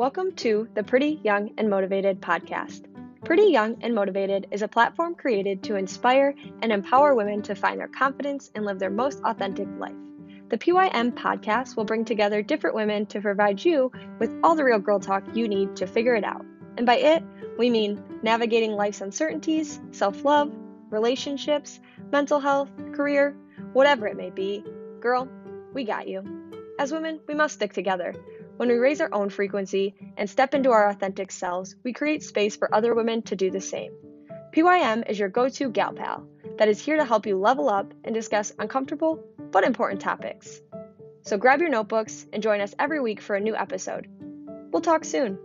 Welcome to the Pretty Young and Motivated podcast. Pretty Young and Motivated is a platform created to inspire and empower women to find their confidence and live their most authentic life. The PYM podcast will bring together different women to provide you with all the real girl talk you need to figure it out. And by it, we mean navigating life's uncertainties, self love, relationships, mental health, career, whatever it may be. Girl, we got you. As women, we must stick together. When we raise our own frequency and step into our authentic selves, we create space for other women to do the same. PYM is your go to gal pal that is here to help you level up and discuss uncomfortable but important topics. So grab your notebooks and join us every week for a new episode. We'll talk soon.